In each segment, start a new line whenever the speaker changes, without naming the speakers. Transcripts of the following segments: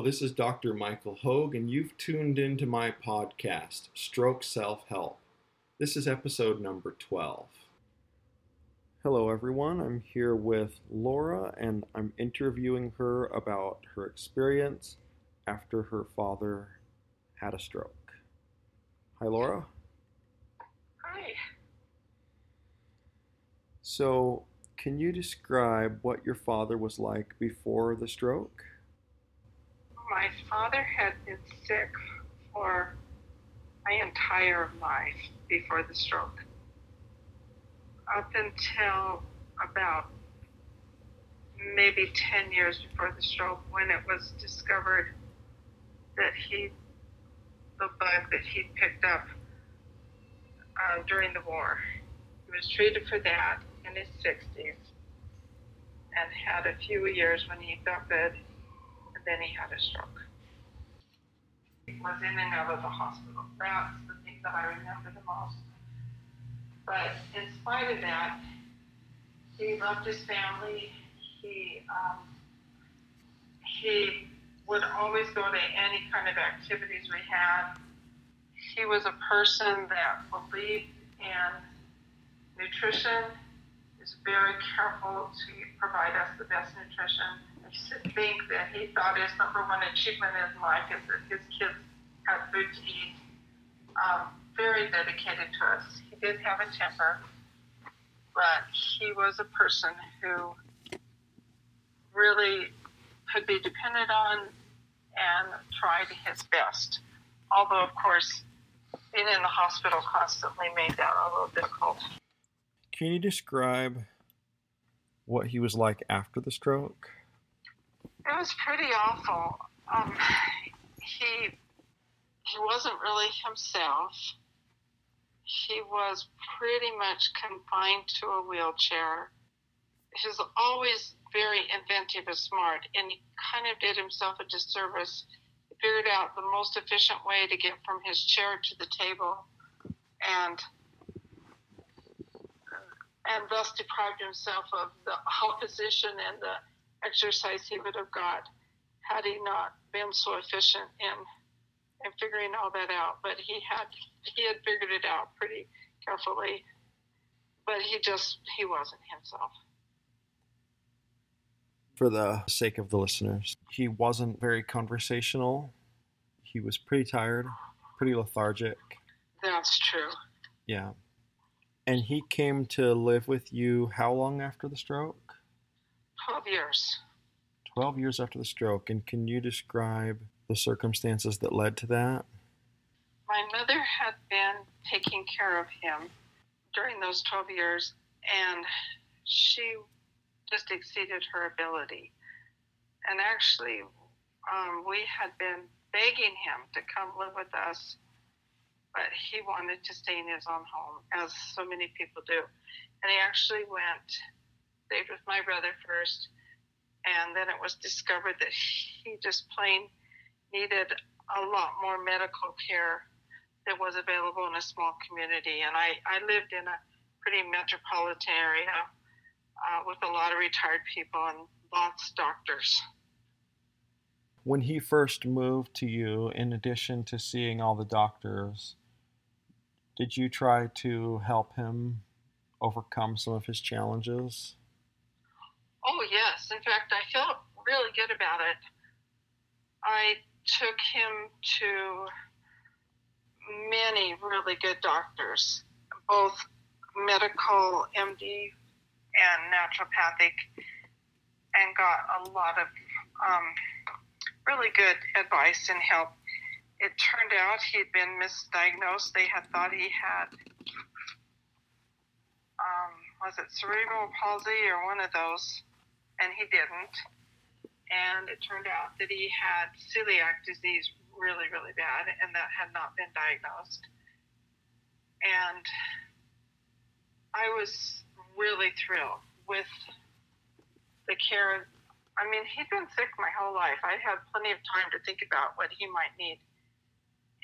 Hello, this is Dr. Michael Hogue, and you've tuned into my podcast, Stroke Self Help. This is episode number 12. Hello, everyone. I'm here with Laura, and I'm interviewing her about her experience after her father had a stroke. Hi, Laura.
Hi.
So, can you describe what your father was like before the stroke?
My father had been sick for my entire life before the stroke. Up until about maybe 10 years before the stroke, when it was discovered that he, the bug that he picked up uh, during the war, he was treated for that in his 60s and had a few years when he felt good, then he had a stroke. It was in and out of the hospital. That's the thing that I remember the most. But in spite of that, he loved his family. He um, he would always go to any kind of activities we had. He was a person that believed in nutrition is very careful to provide us the best nutrition. Think that he thought his number one achievement in life is that his kids had food to eat. Um, very dedicated to us. He did have a temper, but he was a person who really could be depended on and tried his best. Although, of course, being in the hospital constantly made that a little difficult.
Can you describe what he was like after the stroke?
It was pretty awful. Um, he he wasn't really himself. He was pretty much confined to a wheelchair. He was always very inventive and smart, and he kind of did himself a disservice. He figured out the most efficient way to get from his chair to the table, and and thus deprived himself of the opposition and the exercise he would have got had he not been so efficient in in figuring all that out. But he had he had figured it out pretty carefully. But he just he wasn't himself.
For the sake of the listeners, he wasn't very conversational. He was pretty tired, pretty lethargic.
That's true.
Yeah. And he came to live with you how long after the stroke?
12 years.
12 years after the stroke. And can you describe the circumstances that led to that?
My mother had been taking care of him during those 12 years, and she just exceeded her ability. And actually, um, we had been begging him to come live with us but he wanted to stay in his own home, as so many people do. And he actually went, stayed with my brother first, and then it was discovered that he just plain needed a lot more medical care that was available in a small community. And I, I lived in a pretty metropolitan area uh, with a lot of retired people and lots of doctors.
When he first moved to you, in addition to seeing all the doctors, did you try to help him overcome some of his challenges?
Oh, yes. In fact, I felt really good about it. I took him to many really good doctors, both medical, MD, and naturopathic, and got a lot of um, really good advice and help it turned out he'd been misdiagnosed. They had thought he had, um, was it cerebral palsy or one of those, and he didn't. And it turned out that he had celiac disease really, really bad, and that had not been diagnosed. And I was really thrilled with the care. I mean, he'd been sick my whole life. I had plenty of time to think about what he might need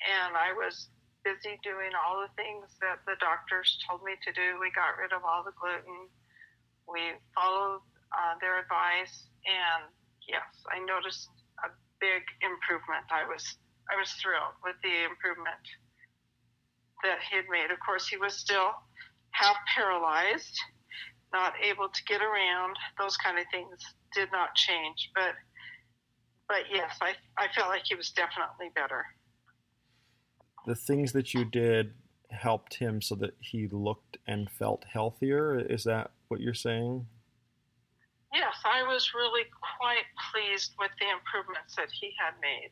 and I was busy doing all the things that the doctors told me to do. We got rid of all the gluten. We followed uh, their advice, and yes, I noticed a big improvement. I was I was thrilled with the improvement that he had made. Of course, he was still half paralyzed, not able to get around. Those kind of things did not change, but but yes, I I felt like he was definitely better.
The things that you did helped him so that he looked and felt healthier. Is that what you're saying?
Yes, I was really quite pleased with the improvements that he had made.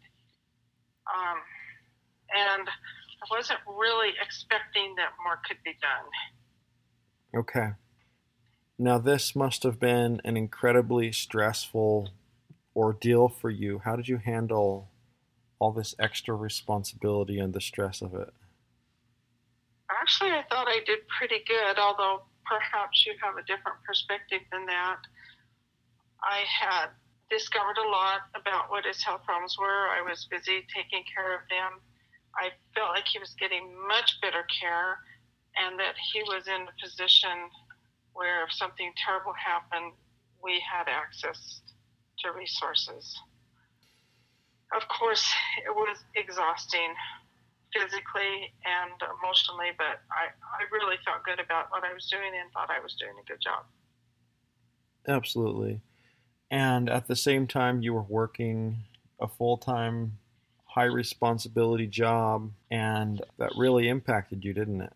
Um, and I wasn't really expecting that more could be done.
Okay. Now, this must have been an incredibly stressful ordeal for you. How did you handle all this extra responsibility and the stress of it?
Actually, I thought I did pretty good, although perhaps you have a different perspective than that. I had discovered a lot about what his health problems were. I was busy taking care of them. I felt like he was getting much better care and that he was in a position where if something terrible happened, we had access to resources. Of course, it was exhausting physically and emotionally, but I, I really felt good about what I was doing and thought I was doing a good job.
Absolutely. And at the same time, you were working a full time, high responsibility job, and that really impacted you, didn't it?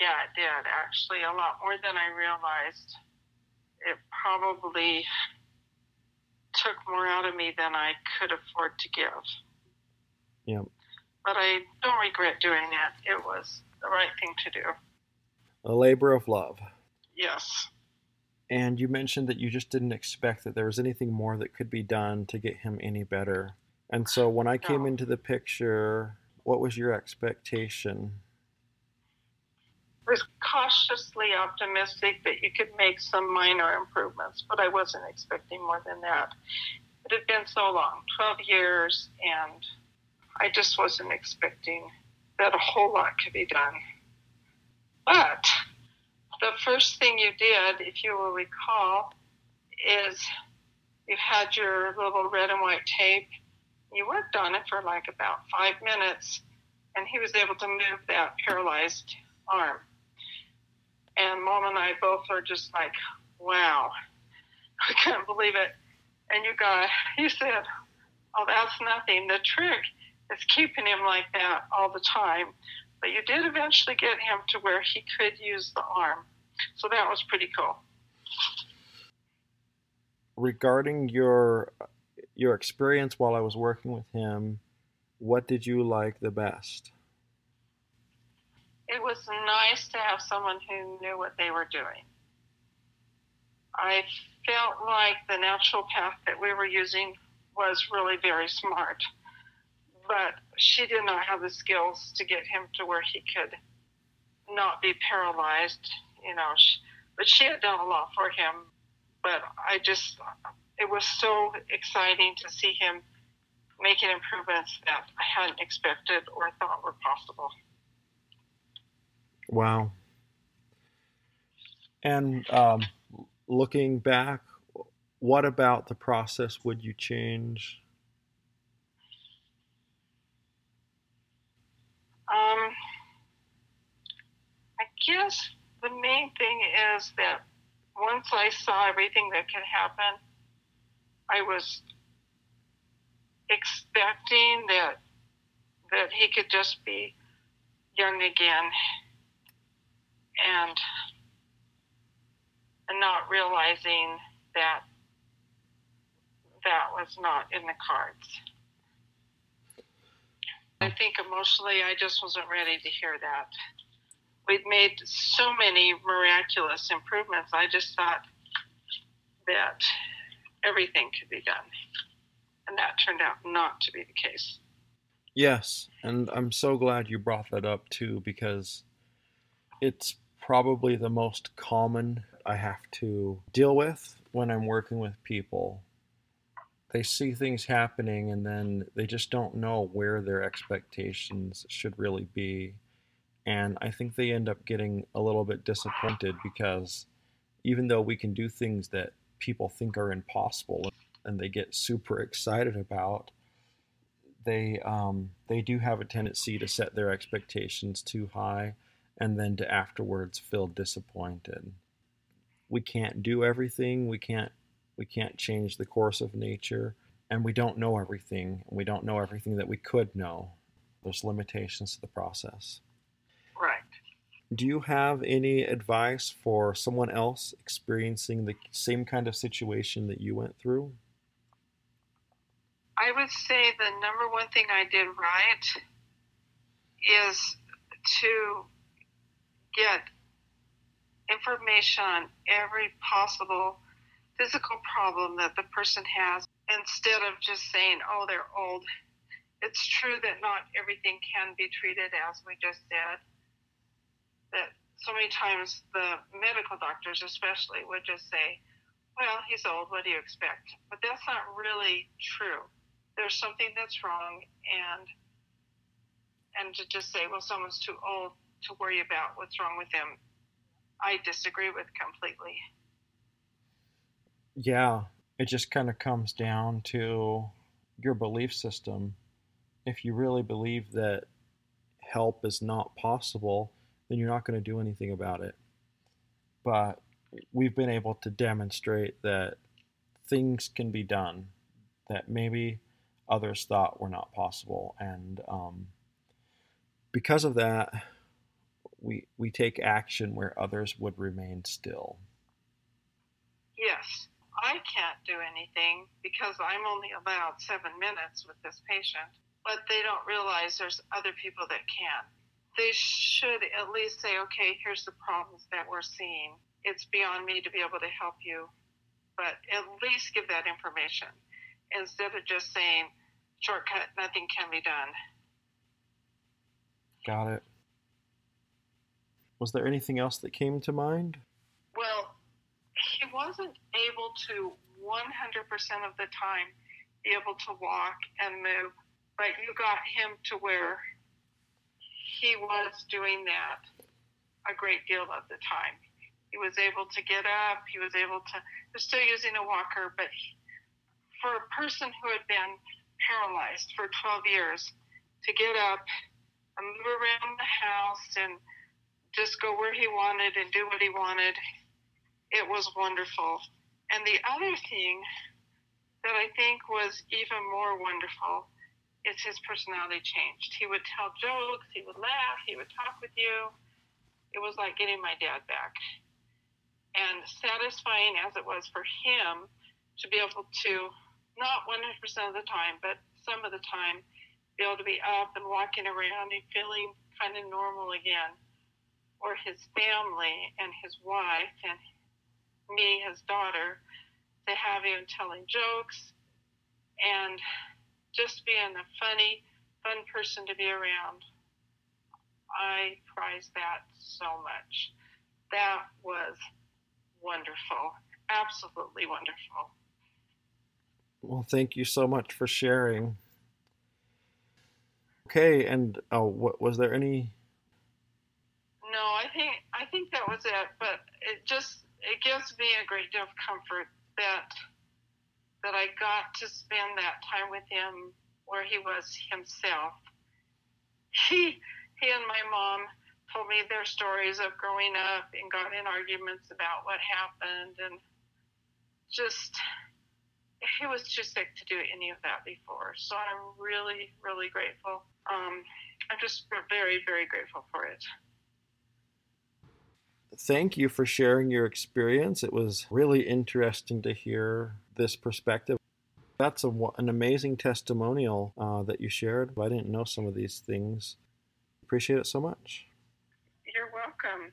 Yeah, it did. Actually, a lot more than I realized. It probably took more out of me than I could afford to give.
Yeah.
But I don't regret doing it. It was the right thing to do.
A labor of love.
Yes.
And you mentioned that you just didn't expect that there was anything more that could be done to get him any better. And so when I came
No.
into the picture, what was your expectation?
I was cautiously optimistic that you could make some minor improvements, but I wasn't expecting more than that. It had been so long 12 years, and I just wasn't expecting that a whole lot could be done. But the first thing you did, if you will recall, is you had your little red and white tape. You worked on it for like about five minutes, and he was able to move that paralyzed arm. And mom and I both are just like, wow, I can't believe it. And you got, you said, oh, that's nothing. The trick is keeping him like that all the time. But you did eventually get him to where he could use the arm. So that was pretty cool.
Regarding your your experience while I was working with him, what did you like the best?
It was nice to have someone who knew what they were doing. I felt like the natural path that we were using was really very smart, but she did not have the skills to get him to where he could not be paralyzed, you know. She, but she had done a lot for him. But I just, it was so exciting to see him making improvements that I hadn't expected or thought were possible.
Wow. And um, looking back, what about the process would you change?
Um, I guess the main thing is that once I saw everything that could happen, I was expecting that that he could just be young again and and not realizing that that was not in the cards. I think emotionally I just wasn't ready to hear that. We'd made so many miraculous improvements. I just thought that everything could be done. And that turned out not to be the case.
Yes, and I'm so glad you brought that up too because it's probably the most common I have to deal with when I'm working with people. They see things happening and then they just don't know where their expectations should really be. And I think they end up getting a little bit disappointed because even though we can do things that people think are impossible, and they get super excited about, they um, they do have a tendency to set their expectations too high, and then to afterwards feel disappointed. We can't do everything. We can't we can't change the course of nature, and we don't know everything. We don't know everything that we could know. There's limitations to the process. Do you have any advice for someone else experiencing the same kind of situation that you went through?
I would say the number one thing I did right is to get information on every possible physical problem that the person has instead of just saying, oh, they're old. It's true that not everything can be treated as we just said. That so many times the medical doctors, especially, would just say, well, he's old, what do you expect? But that's not really true there's something that's wrong and and to just say, well, someone's too old to worry about what's wrong with them, I disagree with completely.
Yeah, it just kind of comes down to your belief system. If you really believe that help is not possible, then you're not going to do anything about it. But we've been able to demonstrate that things can be done, that maybe others thought were not possible. And um, because of that, we, we take action where others would remain still.
Yes, I can't do anything because I'm only allowed seven minutes with this patient, but they don't realize there's other people that can. They should at least say, okay, here's the problems that we're seeing. It's beyond me to be able to help you, but at least give that information instead of just saying, shortcut, nothing can be done.
Got it. Was there anything else that came to mind?
Well, he wasn't able to 100% of the time be able to walk and move, but you got him to where he was doing that a great deal of the time. He was able to get up, he was able to, he was still using a walker, but he, for a person who had been paralyzed for 12 years to get up and move around the house and just go where he wanted and do what he wanted. It was wonderful. And the other thing that I think was even more wonderful is his personality changed. He would tell jokes, he would laugh, he would talk with you. It was like getting my dad back. And satisfying as it was for him to be able to not 100% of the time, but some of the time, be able to be up and walking around and feeling kind of normal again. Or his family and his wife and me, his daughter, to have him telling jokes and just being a funny, fun person to be around. I prize that so much. That was wonderful. Absolutely wonderful.
Well, thank you so much for sharing. Okay, and uh, what was there any?
No, I think I think that was it. But it just it gives me a great deal of comfort that that I got to spend that time with him where he was himself. He he and my mom told me their stories of growing up and got in arguments about what happened and just he was too sick to do any of that before. So I'm really, really grateful. Um, I'm just very, very grateful for it.
Thank you for sharing your experience. It was really interesting to hear this perspective. That's a, an amazing testimonial uh, that you shared. I didn't know some of these things. Appreciate it so much.
You're welcome.